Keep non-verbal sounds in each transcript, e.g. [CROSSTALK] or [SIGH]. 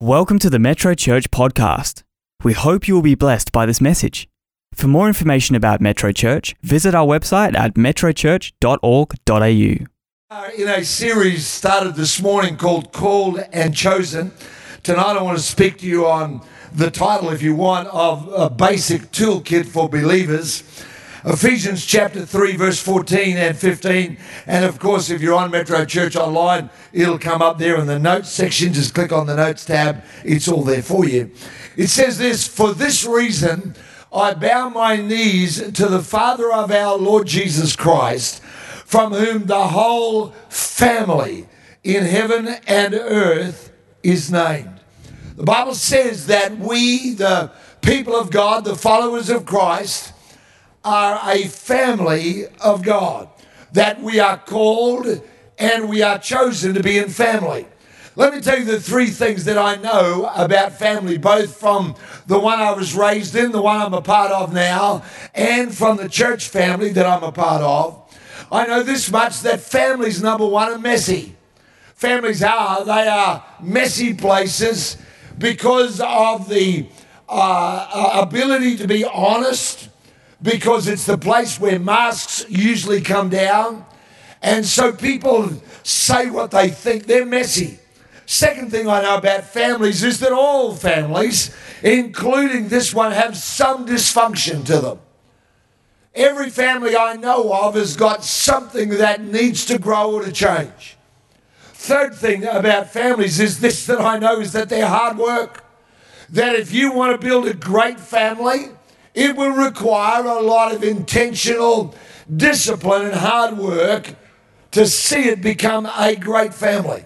Welcome to the Metro Church podcast. We hope you will be blessed by this message. For more information about Metro Church, visit our website at metrochurch.org.au. Uh, in a series started this morning called Called and Chosen. Tonight I want to speak to you on the title, if you want, of a basic toolkit for believers. Ephesians chapter 3, verse 14 and 15. And of course, if you're on Metro Church Online, it'll come up there in the notes section. Just click on the notes tab, it's all there for you. It says this For this reason, I bow my knees to the Father of our Lord Jesus Christ, from whom the whole family in heaven and earth is named. The Bible says that we, the people of God, the followers of Christ, are a family of God, that we are called and we are chosen to be in family. Let me tell you the three things that I know about family, both from the one I was raised in, the one I'm a part of now, and from the church family that I'm a part of. I know this much that families, number one, are messy. Families are, they are messy places because of the uh, ability to be honest, because it's the place where masks usually come down. And so people say what they think. They're messy. Second thing I know about families is that all families, including this one, have some dysfunction to them. Every family I know of has got something that needs to grow or to change. Third thing about families is this that I know is that they're hard work. That if you want to build a great family, it will require a lot of intentional discipline and hard work to see it become a great family.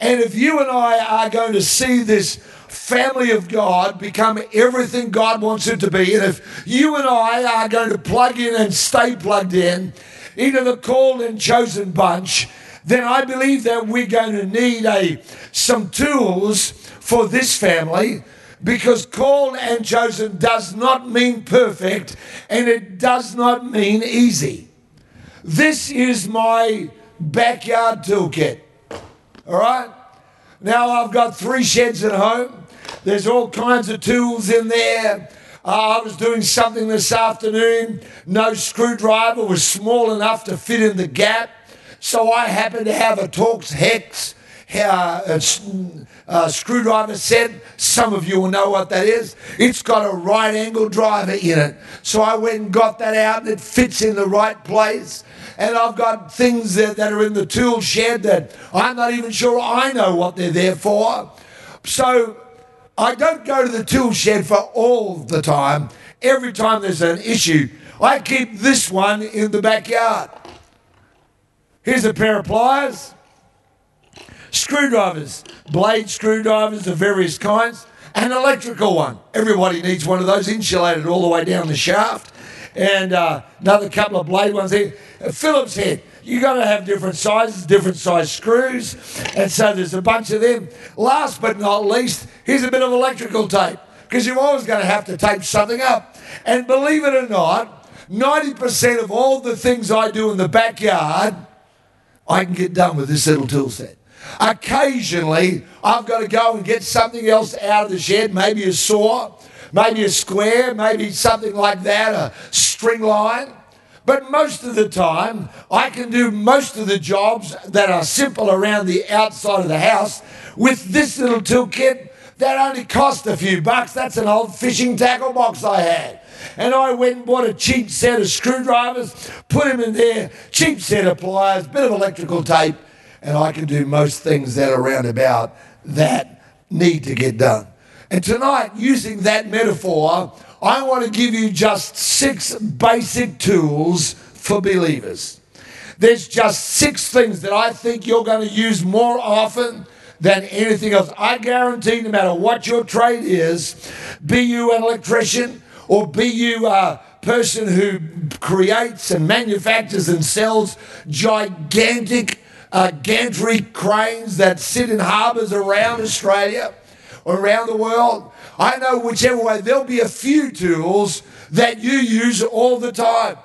And if you and I are going to see this family of God become everything God wants it to be, and if you and I are going to plug in and stay plugged in into the called and chosen bunch, then I believe that we're going to need a some tools for this family because called and chosen does not mean perfect and it does not mean easy. This is my backyard toolkit. All right? Now I've got three sheds at home. There's all kinds of tools in there. Uh, I was doing something this afternoon. No screwdriver was small enough to fit in the gap. So I happened to have a Torx Hex uh, uh, screwdriver set. Some of you will know what that is. It's got a right angle driver in it. So I went and got that out and it fits in the right place. And I've got things that, that are in the tool shed that I'm not even sure I know what they're there for. So I don't go to the tool shed for all the time. Every time there's an issue, I keep this one in the backyard. Here's a pair of pliers. Screwdrivers, blade screwdrivers of various kinds, an electrical one. Everybody needs one of those insulated all the way down the shaft. And uh, another couple of blade ones here. A Phillips head. You've got to have different sizes, different size screws, and so there's a bunch of them. Last but not least, here's a bit of electrical tape because you're always going to have to tape something up. And believe it or not, 90% of all the things I do in the backyard, I can get done with this little tool set. Occasionally, I've got to go and get something else out of the shed, maybe a saw, maybe a square, maybe something like that, a string line. But most of the time, I can do most of the jobs that are simple around the outside of the house with this little toolkit that only cost a few bucks. That's an old fishing tackle box I had. And I went and bought a cheap set of screwdrivers, put them in there, cheap set of pliers, bit of electrical tape, and I can do most things that are around about that need to get done. And tonight, using that metaphor, I want to give you just six basic tools for believers. There's just six things that I think you're going to use more often than anything else. I guarantee, no matter what your trade is, be you an electrician or be you a person who creates and manufactures and sells gigantic uh, gantry cranes that sit in harbours around Australia or around the world. I know whichever way, there'll be a few tools that you use all the time.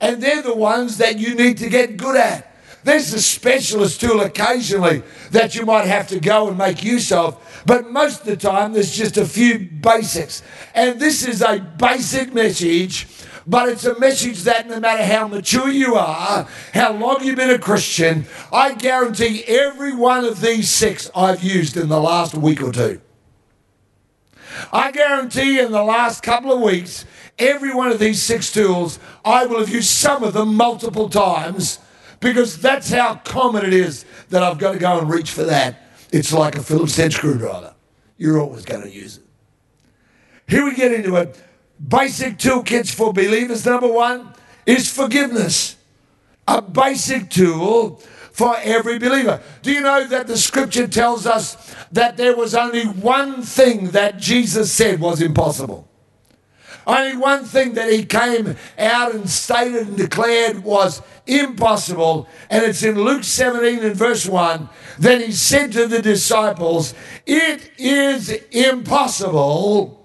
And they're the ones that you need to get good at. There's a specialist tool occasionally that you might have to go and make use of, but most of the time there's just a few basics. And this is a basic message, but it's a message that no matter how mature you are, how long you've been a Christian, I guarantee every one of these six I've used in the last week or two. I guarantee in the last couple of weeks, every one of these six tools, I will have used some of them multiple times because that's how common it is that I've got to go and reach for that. It's like a Phillips head screwdriver. You're always going to use it. Here we get into it. Basic toolkits for believers. Number one is forgiveness. A basic tool for every believer. Do you know that the scripture tells us that there was only one thing that Jesus said was impossible? Only one thing that he came out and stated and declared was impossible, and it's in Luke 17 and verse 1. Then he said to the disciples, It is impossible,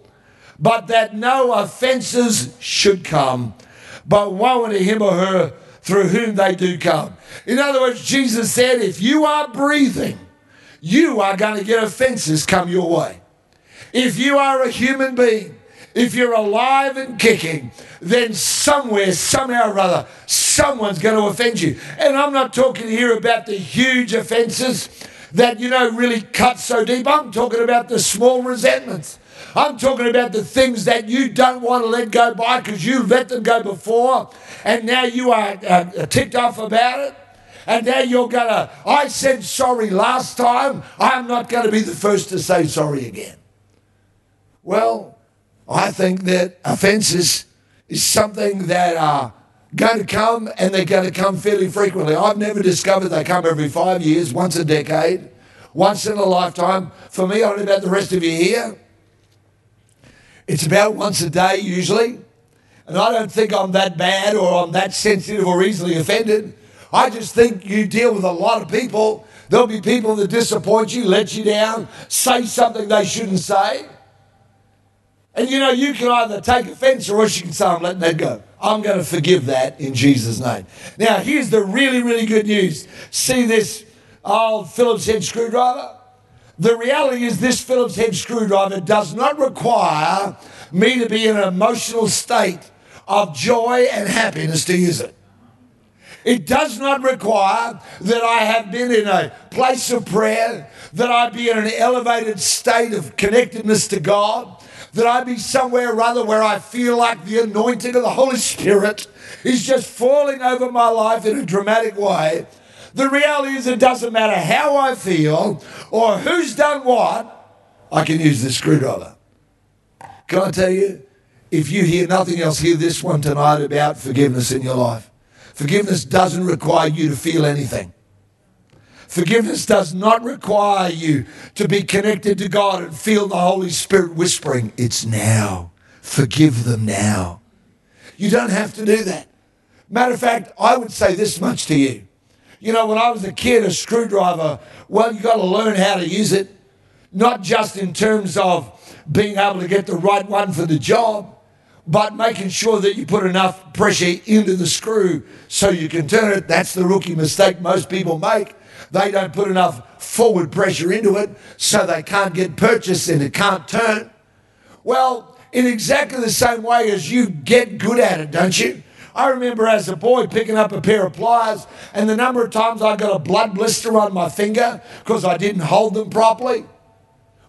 but that no offenses should come, but woe unto him or her through whom they do come. In other words, Jesus said, If you are breathing, you are going to get offenses come your way. If you are a human being, if you're alive and kicking, then somewhere, somehow or other, someone's going to offend you. And I'm not talking here about the huge offenses that, you know, really cut so deep. I'm talking about the small resentments. I'm talking about the things that you don't want to let go by because you let them go before and now you are uh, ticked off about it. And now you're going to, I said sorry last time. I'm not going to be the first to say sorry again. Well, I think that offences is something that are going to come and they're going to come fairly frequently. I've never discovered they come every five years, once a decade, once in a lifetime. For me, I don't know about the rest of you here. It's about once a day usually. And I don't think I'm that bad or I'm that sensitive or easily offended. I just think you deal with a lot of people. There'll be people that disappoint you, let you down, say something they shouldn't say. And you know, you can either take offense or else you can say, I'm letting that go. I'm going to forgive that in Jesus' name. Now, here's the really, really good news. See this old Phillips head screwdriver? The reality is, this Phillips head screwdriver does not require me to be in an emotional state of joy and happiness to use it. It does not require that I have been in a place of prayer, that I be in an elevated state of connectedness to God, that I be somewhere rather where I feel like the anointing of the Holy Spirit is just falling over my life in a dramatic way. The reality is, it doesn't matter how I feel or who's done what, I can use this screwdriver. Can I tell you, if you hear nothing else, hear this one tonight about forgiveness in your life. Forgiveness doesn't require you to feel anything. Forgiveness does not require you to be connected to God and feel the Holy Spirit whispering, It's now. Forgive them now. You don't have to do that. Matter of fact, I would say this much to you. You know, when I was a kid, a screwdriver, well, you got to learn how to use it, not just in terms of being able to get the right one for the job, but making sure that you put enough pressure into the screw so you can turn it. That's the rookie mistake most people make. They don't put enough forward pressure into it, so they can't get purchased and it can't turn. Well, in exactly the same way as you get good at it, don't you? I remember as a boy picking up a pair of pliers, and the number of times I got a blood blister on my finger because I didn't hold them properly.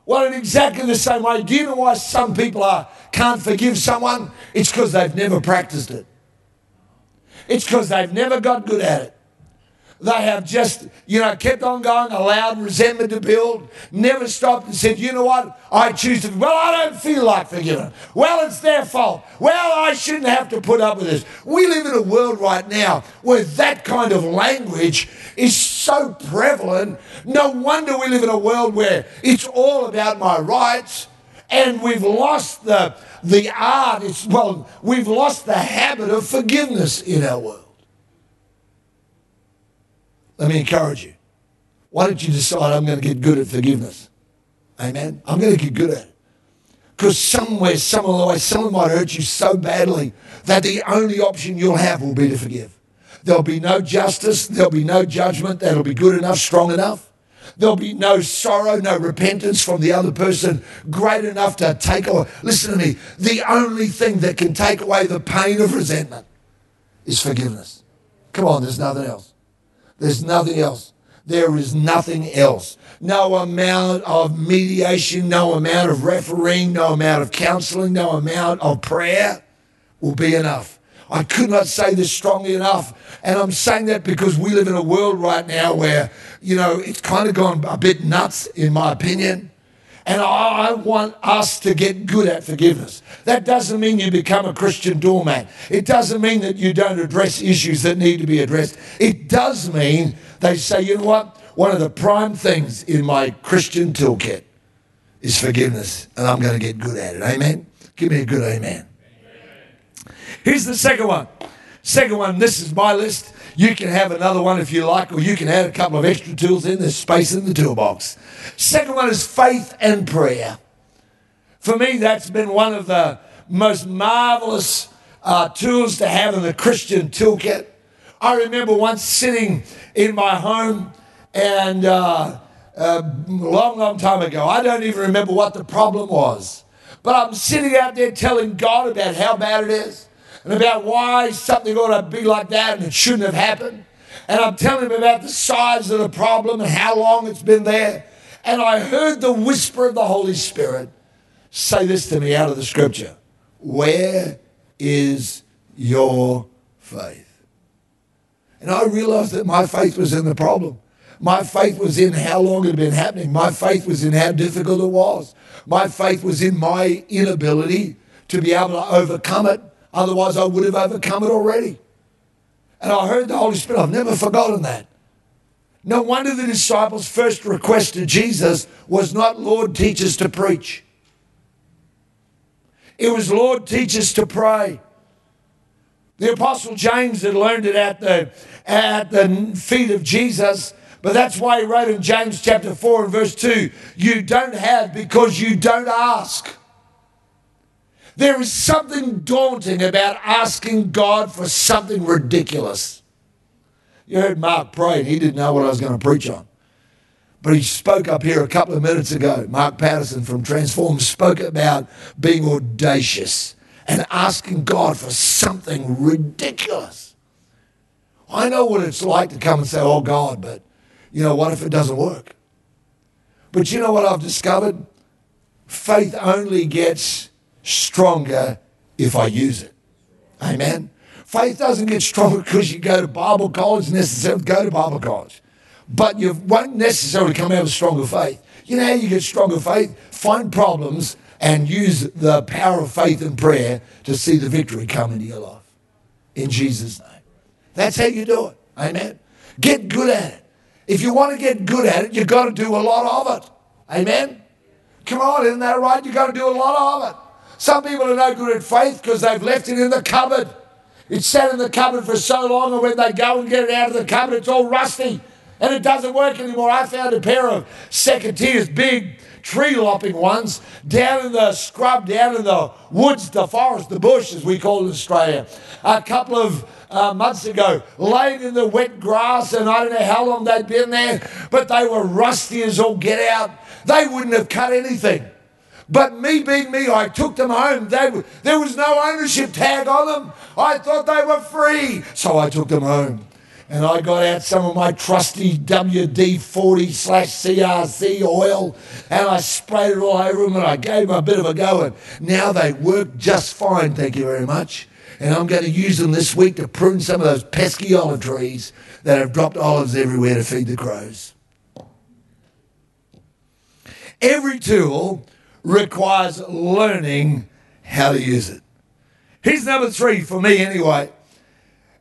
Well, in exactly the same way, do you know why some people are, can't forgive someone? It's because they've never practiced it. It's because they've never got good at it. They have just, you know, kept on going, allowed resentment to build, never stopped and said, you know what, I choose to, well, I don't feel like forgiving. Well, it's their fault. Well, I shouldn't have to put up with this. We live in a world right now where that kind of language is so prevalent. No wonder we live in a world where it's all about my rights and we've lost the, the art, it's, well, we've lost the habit of forgiveness in our world. Let me encourage you. Why don't you decide I'm going to get good at forgiveness? Amen. I'm going to get good at it. Because somewhere, some of the way, someone might hurt you so badly that the only option you'll have will be to forgive. There'll be no justice. There'll be no judgment that'll be good enough, strong enough. There'll be no sorrow, no repentance from the other person great enough to take away. Listen to me. The only thing that can take away the pain of resentment is forgiveness. Come on, there's nothing else. There's nothing else. There is nothing else. No amount of mediation, no amount of refereeing, no amount of counseling, no amount of prayer will be enough. I could not say this strongly enough. And I'm saying that because we live in a world right now where, you know, it's kind of gone a bit nuts, in my opinion. And I want us to get good at forgiveness. That doesn't mean you become a Christian doormat. It doesn't mean that you don't address issues that need to be addressed. It does mean they say, you know what? One of the prime things in my Christian toolkit is forgiveness, and I'm going to get good at it. Amen? Give me a good amen. Here's the second one. Second one, this is my list. You can have another one if you like, or you can add a couple of extra tools in. There's space in the toolbox. Second one is faith and prayer. For me, that's been one of the most marvelous uh, tools to have in the Christian toolkit. I remember once sitting in my home and uh, a uh, long, long time ago. I don't even remember what the problem was. But I'm sitting out there telling God about how bad it is and about why something ought to be like that and it shouldn't have happened. And I'm telling him about the size of the problem and how long it's been there. And I heard the whisper of the Holy Spirit say this to me out of the scripture Where is your faith? And I realized that my faith was in the problem. My faith was in how long it had been happening. My faith was in how difficult it was. My faith was in my inability to be able to overcome it Otherwise, I would have overcome it already. And I heard the Holy Spirit. I've never forgotten that. No wonder the disciples' first request to Jesus was not, Lord, teach us to preach. It was, Lord, teach us to pray. The Apostle James had learned it at the, at the feet of Jesus, but that's why he wrote in James chapter 4 and verse 2 You don't have because you don't ask. There is something daunting about asking God for something ridiculous. You heard Mark pray, and he didn't know what I was going to preach on. But he spoke up here a couple of minutes ago. Mark Patterson from Transform spoke about being audacious and asking God for something ridiculous. I know what it's like to come and say, Oh God, but you know, what if it doesn't work? But you know what I've discovered? Faith only gets stronger if I use it. Amen. Faith doesn't get stronger because you go to Bible college, necessarily go to Bible college. But you won't necessarily come out with stronger faith. You know how you get stronger faith? Find problems and use the power of faith and prayer to see the victory come into your life. In Jesus' name. That's how you do it. Amen. Get good at it. If you want to get good at it, you've got to do a lot of it. Amen. Come on, isn't that right? You've got to do a lot of it. Some people are no good at faith because they've left it in the cupboard. It's sat in the cupboard for so long, and when they go and get it out of the cupboard, it's all rusty and it doesn't work anymore. I found a pair of second secateurs, big tree lopping ones, down in the scrub, down in the woods, the forest, the bush, as we call it in Australia, a couple of uh, months ago, laid in the wet grass, and I don't know how long they'd been there, but they were rusty as all get out. They wouldn't have cut anything. But me being me, I took them home. They, there was no ownership tag on them. I thought they were free. So I took them home. And I got out some of my trusty WD 40 slash CRC oil and I sprayed it all over them and I gave them a bit of a go. And now they work just fine, thank you very much. And I'm going to use them this week to prune some of those pesky olive trees that have dropped olives everywhere to feed the crows. Every tool requires learning how to use it. Here's number three for me, anyway,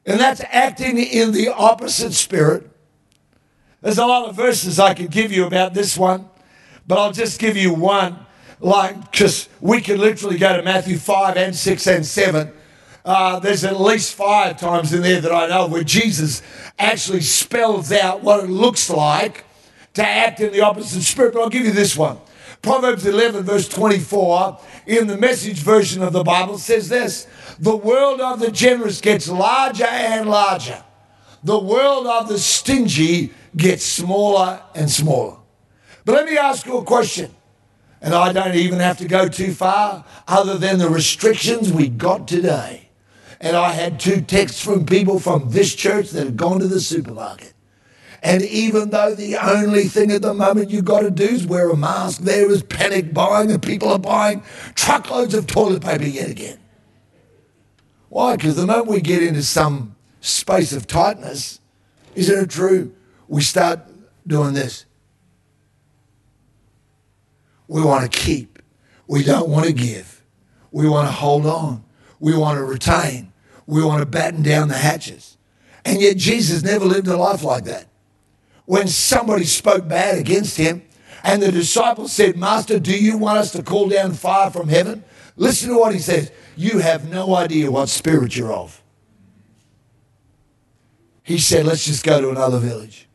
and that's acting in the opposite spirit. There's a lot of verses I could give you about this one, but I'll just give you one. Like, because we could literally go to Matthew 5 and 6 and 7. Uh, there's at least five times in there that I know where Jesus actually spells out what it looks like to act in the opposite spirit. But I'll give you this one. Proverbs 11, verse 24, in the message version of the Bible, says this The world of the generous gets larger and larger. the world of the stingy gets smaller and smaller. But let me ask you a question. And I don't even have to go too far other than the restrictions we got today. And I had two texts from people from this church that had gone to the supermarket. And even though the only thing at the moment you've got to do is wear a mask, there is panic buying, and people are buying truckloads of toilet paper yet again. Why? Because the moment we get into some space of tightness, isn't it true? We start doing this. We want to keep. We don't want to give. We want to hold on. We want to retain. We want to batten down the hatches. And yet Jesus never lived a life like that. When somebody spoke bad against him, and the disciples said, Master, do you want us to call down fire from heaven? Listen to what he says. You have no idea what spirit you're of. He said, Let's just go to another village.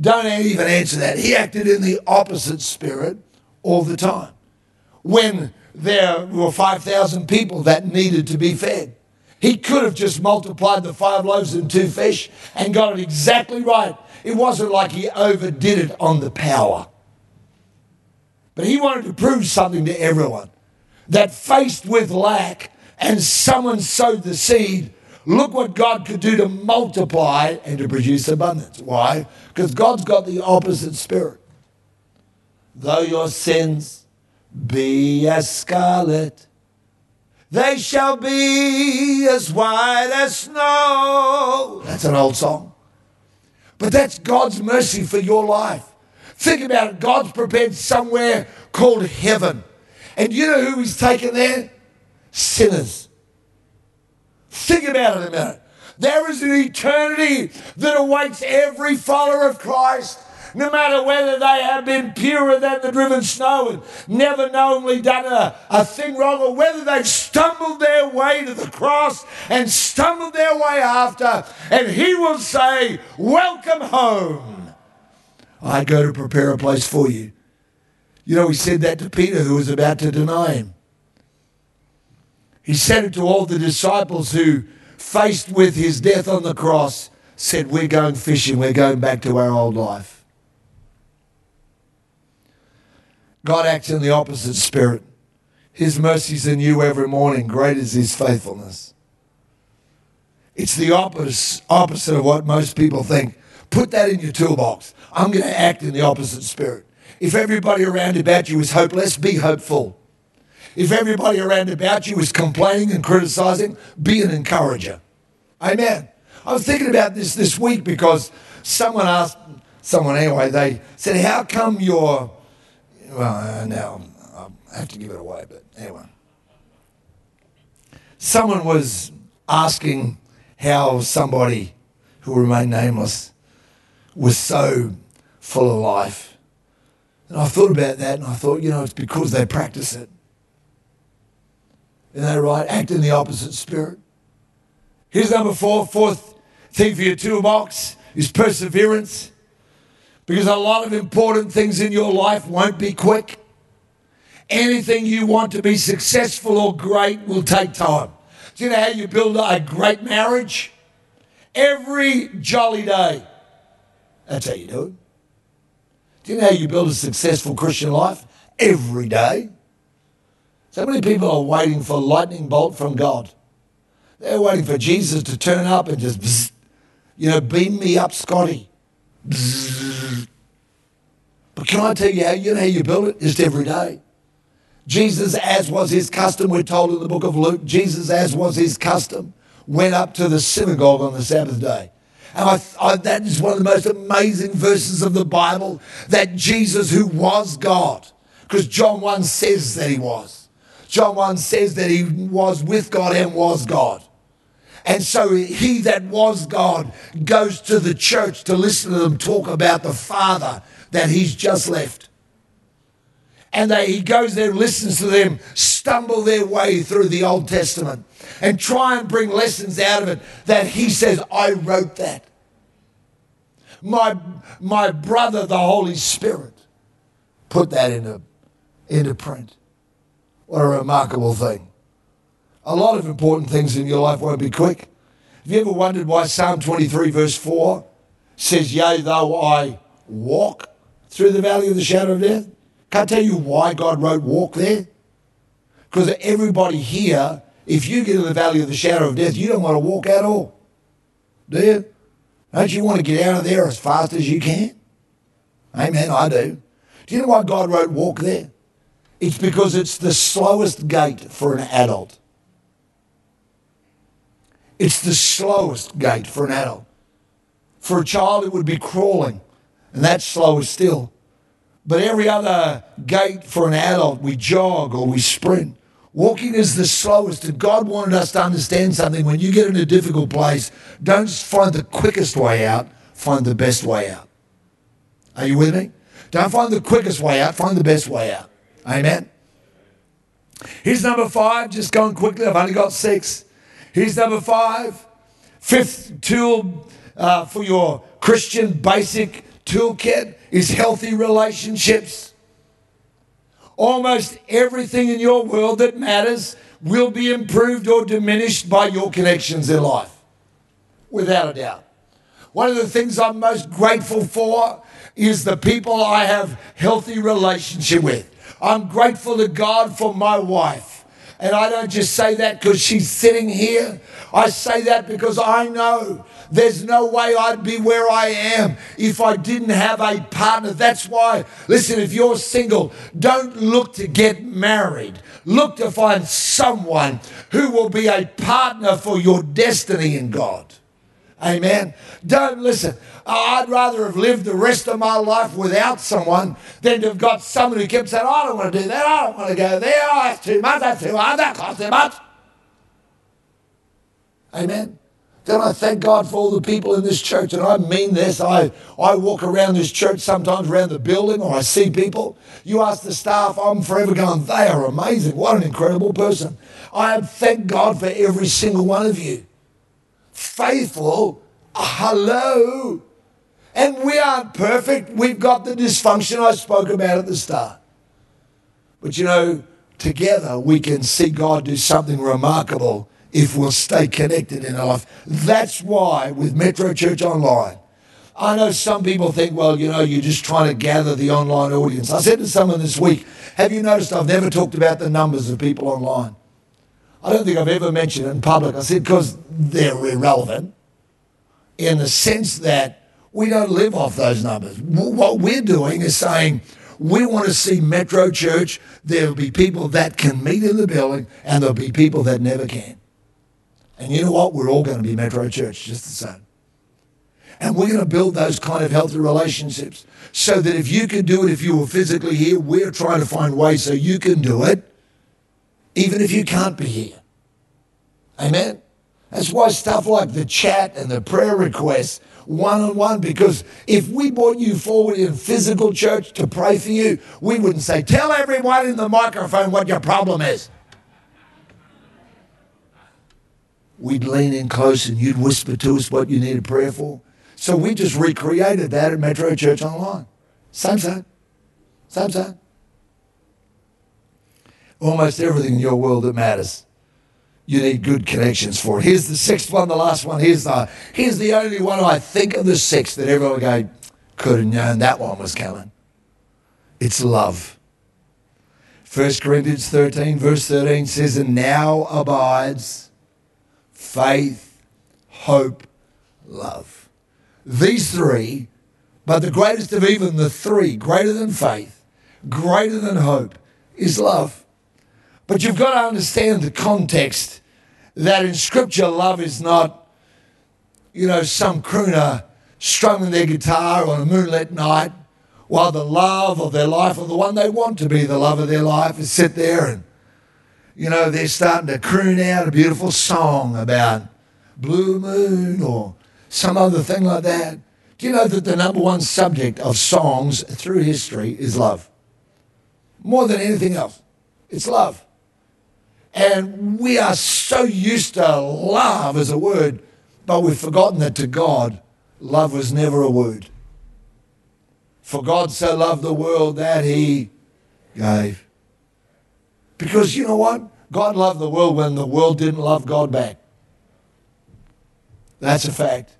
Don't even answer that. He acted in the opposite spirit all the time. When there were 5,000 people that needed to be fed, he could have just multiplied the five loaves and two fish and got it exactly right. It wasn't like he overdid it on the power. But he wanted to prove something to everyone that faced with lack and someone sowed the seed, look what God could do to multiply and to produce abundance. Why? Because God's got the opposite spirit. Though your sins be as scarlet, they shall be as white as snow. That's an old song. But that's God's mercy for your life. Think about it. God's prepared somewhere called heaven. And you know who he's taken there? Sinners. Think about it a minute. There is an eternity that awaits every follower of Christ no matter whether they have been purer than the driven snow and never knowingly done a, a thing wrong, or whether they've stumbled their way to the cross and stumbled their way after, and He will say, Welcome home. I go to prepare a place for you. You know, He said that to Peter, who was about to deny Him. He said it to all the disciples who, faced with His death on the cross, said, We're going fishing, we're going back to our old life. God acts in the opposite spirit. His mercies are new every morning. Great is his faithfulness. It's the opposite, opposite of what most people think. Put that in your toolbox. I'm going to act in the opposite spirit. If everybody around about you is hopeless, be hopeful. If everybody around about you is complaining and criticizing, be an encourager. Amen. I was thinking about this this week because someone asked, someone anyway, they said, How come you're well, uh, now I have to give it away, but anyway. Someone was asking how somebody who remained nameless was so full of life. And I thought about that and I thought, you know, it's because they practice it. Isn't that right? Act in the opposite spirit. Here's number four. Fourth thing for your toolbox is perseverance. Because a lot of important things in your life won't be quick. Anything you want to be successful or great will take time. Do you know how you build a great marriage? Every jolly day. That's how you do it. Do you know how you build a successful Christian life? Every day. So many people are waiting for a lightning bolt from God. They're waiting for Jesus to turn up and just, bzz, you know, beam me up, Scotty. But can I tell you how you know how you build it? Just every day. Jesus, as was his custom, we're told in the book of Luke, Jesus, as was his custom, went up to the synagogue on the Sabbath day. And I, I, that is one of the most amazing verses of the Bible that Jesus, who was God, because John 1 says that he was. John 1 says that he was with God and was God. And so he that was God goes to the church to listen to them talk about the Father that he's just left. And they, he goes there, listens to them stumble their way through the Old Testament and try and bring lessons out of it that he says, I wrote that. My, my brother, the Holy Spirit, put that into, into print. What a remarkable thing. A lot of important things in your life won't be quick. Have you ever wondered why Psalm 23, verse 4 says, Yea, though I walk through the valley of the shadow of death? Can't tell you why God wrote walk there. Because everybody here, if you get in the valley of the shadow of death, you don't want to walk at all. Do you? Don't you want to get out of there as fast as you can? Amen, I do. Do you know why God wrote walk there? It's because it's the slowest gait for an adult. It's the slowest gait for an adult. For a child, it would be crawling, and that's slower still. But every other gait for an adult, we jog or we sprint. Walking is the slowest, and God wanted us to understand something. When you get in a difficult place, don't find the quickest way out, find the best way out. Are you with me? Don't find the quickest way out, find the best way out. Amen. Here's number five, just going quickly. I've only got six. Here's number five. Fifth tool uh, for your Christian basic toolkit is healthy relationships. Almost everything in your world that matters will be improved or diminished by your connections in life, without a doubt. One of the things I'm most grateful for is the people I have healthy relationship with. I'm grateful to God for my wife. And I don't just say that because she's sitting here. I say that because I know there's no way I'd be where I am if I didn't have a partner. That's why, listen, if you're single, don't look to get married. Look to find someone who will be a partner for your destiny in God. Amen. Don't listen. I'd rather have lived the rest of my life without someone than to have got someone who kept saying, I don't want to do that. I don't want to go there. Oh, that's too much. That's too hard. That costs too much. Amen. Then I thank God for all the people in this church, and I mean this. I, I walk around this church sometimes around the building, or I see people. You ask the staff, I'm forever going, they are amazing. What an incredible person. I thank God for every single one of you. Faithful, hello. And we aren't perfect. We've got the dysfunction I spoke about at the start. But you know, together we can see God do something remarkable if we'll stay connected in our life. That's why with Metro Church Online, I know some people think, well, you know, you're just trying to gather the online audience. I said to someone this week, have you noticed I've never talked about the numbers of people online? I don't think I've ever mentioned it in public. I said because they're irrelevant in the sense that we don't live off those numbers. What we're doing is saying, we want to see Metro Church. There'll be people that can meet in the building, and there'll be people that never can. And you know what? We're all going to be Metro Church just the same. And we're going to build those kind of healthy relationships so that if you can do it, if you were physically here, we're trying to find ways so you can do it, even if you can't be here. Amen? That's why stuff like the chat and the prayer requests one on one, because if we brought you forward in physical church to pray for you, we wouldn't say, Tell everyone in the microphone what your problem is. we'd lean in close and you'd whisper to us what you needed prayer for. So we just recreated that at Metro Church Online. Same same. Same same. Almost everything in your world that matters. You need good connections for it. Here's the sixth one, the last one. Here's the here's the only one I think of the six that everyone go, could have known that one was coming. It's love. 1 Corinthians 13, verse 13 says, And now abides faith, hope, love. These three, but the greatest of even the three, greater than faith, greater than hope, is love. But you've got to understand the context that in Scripture, love is not, you know, some crooner strumming their guitar on a moonlit night while the love of their life, or the one they want to be the love of their life, is sit there and you know, they're starting to croon out a beautiful song about blue moon or some other thing like that. Do you know that the number one subject of songs through history is love? More than anything else, it's love. And we are so used to love as a word, but we've forgotten that to God, love was never a word. For God so loved the world that he gave. Because you know what? God loved the world when the world didn't love God back. That's a fact.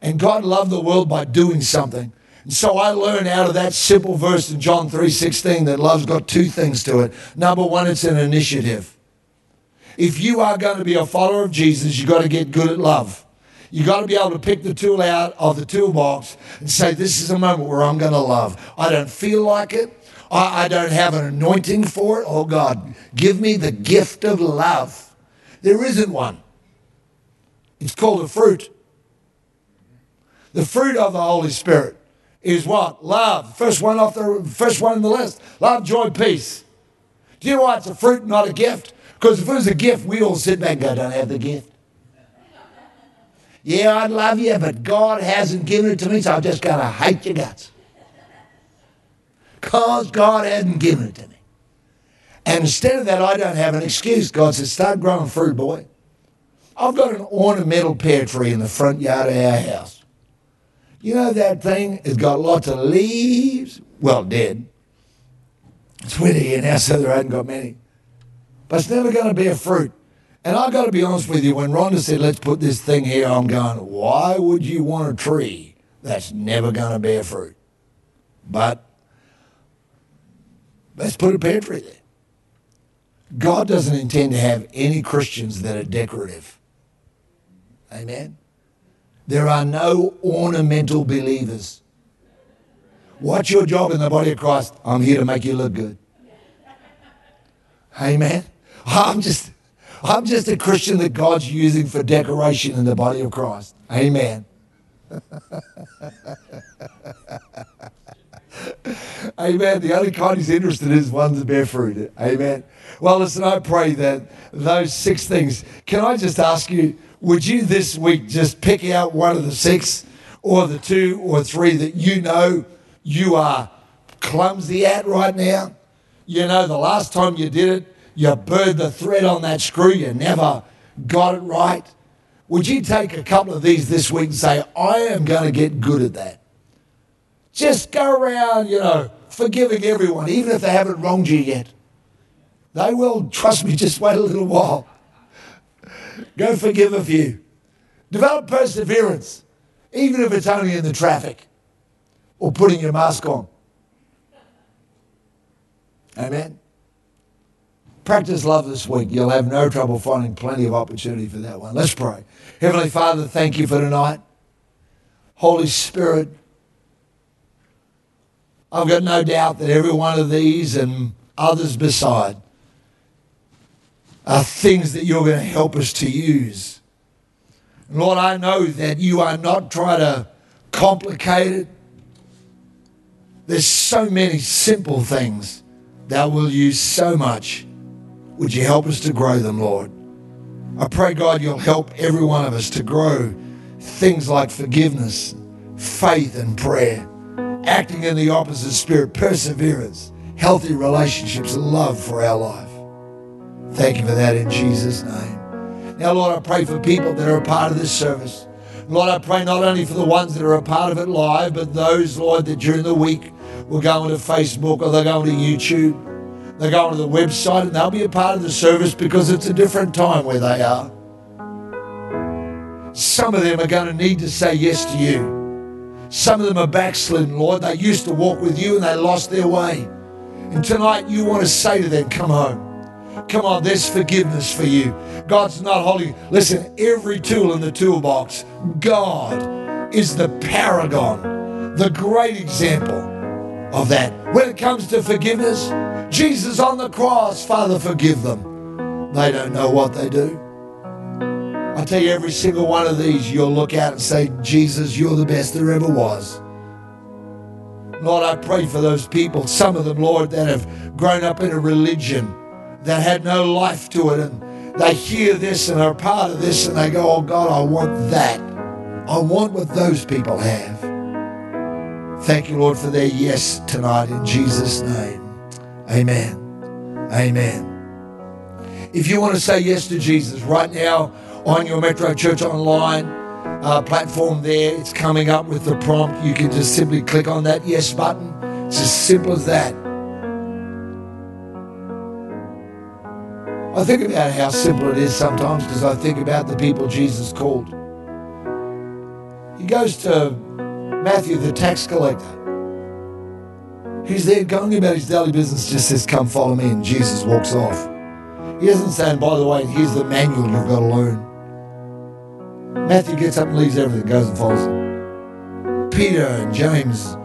And God loved the world by doing something. And so I learned out of that simple verse in John 3:16 that love's got two things to it. Number one, it's an initiative. If you are going to be a follower of Jesus, you've got to get good at love. You've got to be able to pick the tool out of the toolbox and say, This is a moment where I'm going to love. I don't feel like it. I, I don't have an anointing for it. Oh God, give me the gift of love. There isn't one. It's called a fruit. The fruit of the Holy Spirit is what? Love. First one off the first one in the list. Love, joy, peace. Do you know why it's a fruit, not a gift? Because if it was a gift, we all sit back and go, don't have the gift. Yeah, I'd love you, but God hasn't given it to me, so I'm just going to hate your guts. Because God hasn't given it to me. And instead of that, I don't have an excuse. God says, start growing fruit, boy. I've got an ornamental pear tree in the front yard of our house. You know that thing has got lots of leaves? Well, dead. It's winter here now, so there hasn't got many but it's never going to bear fruit. And I've got to be honest with you, when Rhonda said, let's put this thing here, I'm going, why would you want a tree that's never going to bear fruit? But let's put a pear tree there. God doesn't intend to have any Christians that are decorative. Amen? There are no ornamental believers. What's your job in the body of Christ? I'm here to make you look good. Amen? I'm just, I'm just a Christian that God's using for decoration in the body of Christ. Amen. [LAUGHS] Amen. The only kind he's interested in is ones that bear fruit. Amen. Well, listen, I pray that those six things. Can I just ask you, would you this week just pick out one of the six or the two or three that you know you are clumsy at right now? You know, the last time you did it, you burned the thread on that screw, you never got it right. Would you take a couple of these this week and say, I am going to get good at that? Just go around, you know, forgiving everyone, even if they haven't wronged you yet. They will, trust me, just wait a little while. Go forgive a few. Develop perseverance, even if it's only in the traffic or putting your mask on. Amen. Practice love this week. You'll have no trouble finding plenty of opportunity for that one. Let's pray. Heavenly Father, thank you for tonight. Holy Spirit, I've got no doubt that every one of these and others beside are things that you're going to help us to use. Lord, I know that you are not trying to complicate it. There's so many simple things that will use so much. Would you help us to grow them, Lord? I pray, God, you'll help every one of us to grow things like forgiveness, faith, and prayer, acting in the opposite spirit, perseverance, healthy relationships, and love for our life. Thank you for that in Jesus' name. Now, Lord, I pray for people that are a part of this service. Lord, I pray not only for the ones that are a part of it live, but those, Lord, that during the week will go into Facebook or they're going to YouTube they go onto the website and they'll be a part of the service because it's a different time where they are. Some of them are going to need to say yes to you. Some of them are backslidden, Lord. They used to walk with you and they lost their way. And tonight you want to say to them, Come home. Come on, there's forgiveness for you. God's not holy. Listen, every tool in the toolbox, God is the paragon, the great example of that. When it comes to forgiveness, Jesus on the cross, Father, forgive them. They don't know what they do. I tell you, every single one of these, you'll look out and say, Jesus, you're the best there ever was. Lord, I pray for those people, some of them, Lord, that have grown up in a religion that had no life to it, and they hear this and are part of this, and they go, Oh God, I want that. I want what those people have. Thank you, Lord, for their yes tonight in Jesus' name. Amen. Amen. If you want to say yes to Jesus right now on your Metro Church Online uh, platform, there it's coming up with the prompt. You can just simply click on that yes button. It's as simple as that. I think about how simple it is sometimes because I think about the people Jesus called. He goes to Matthew, the tax collector. He's there going about his daily business, just says, Come follow me, and Jesus walks off. He doesn't say, by the way, here's the manual you've got to learn. Matthew gets up and leaves everything, goes and follows him. Peter and James,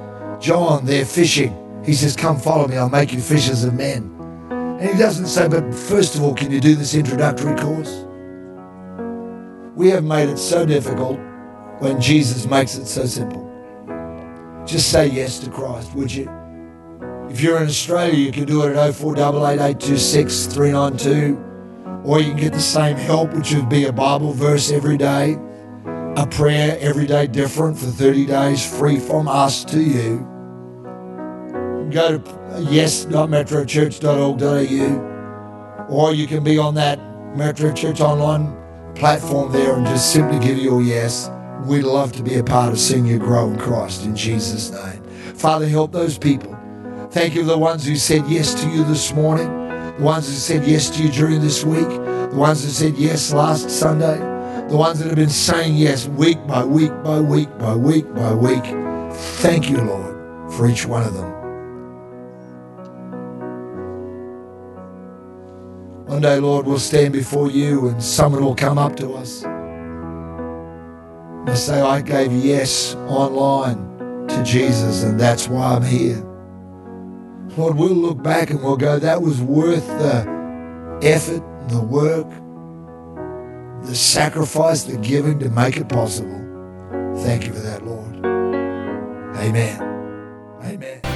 John, they're fishing. He says, Come follow me, I'll make you fishers of men. And he doesn't say, But first of all, can you do this introductory course? We have made it so difficult when Jesus makes it so simple. Just say yes to Christ, would you? If you're in Australia, you can do it at 0488826392, or you can get the same help, which would be a Bible verse every day, a prayer every day different for 30 days, free from us to you. Go to yes.metrochurch.org.au, or you can be on that Metro Church online platform there and just simply give your yes. We'd love to be a part of seeing you grow in Christ in Jesus' name. Father, help those people Thank you for the ones who said yes to you this morning, the ones who said yes to you during this week, the ones who said yes last Sunday, the ones that have been saying yes week by week by week by week by week. Thank you, Lord, for each one of them. One day, Lord, we'll stand before you and someone will come up to us and say, I gave yes online to Jesus and that's why I'm here. Lord, we'll look back and we'll go, that was worth the effort, the work, the sacrifice, the giving to make it possible. Thank you for that, Lord. Amen. Amen.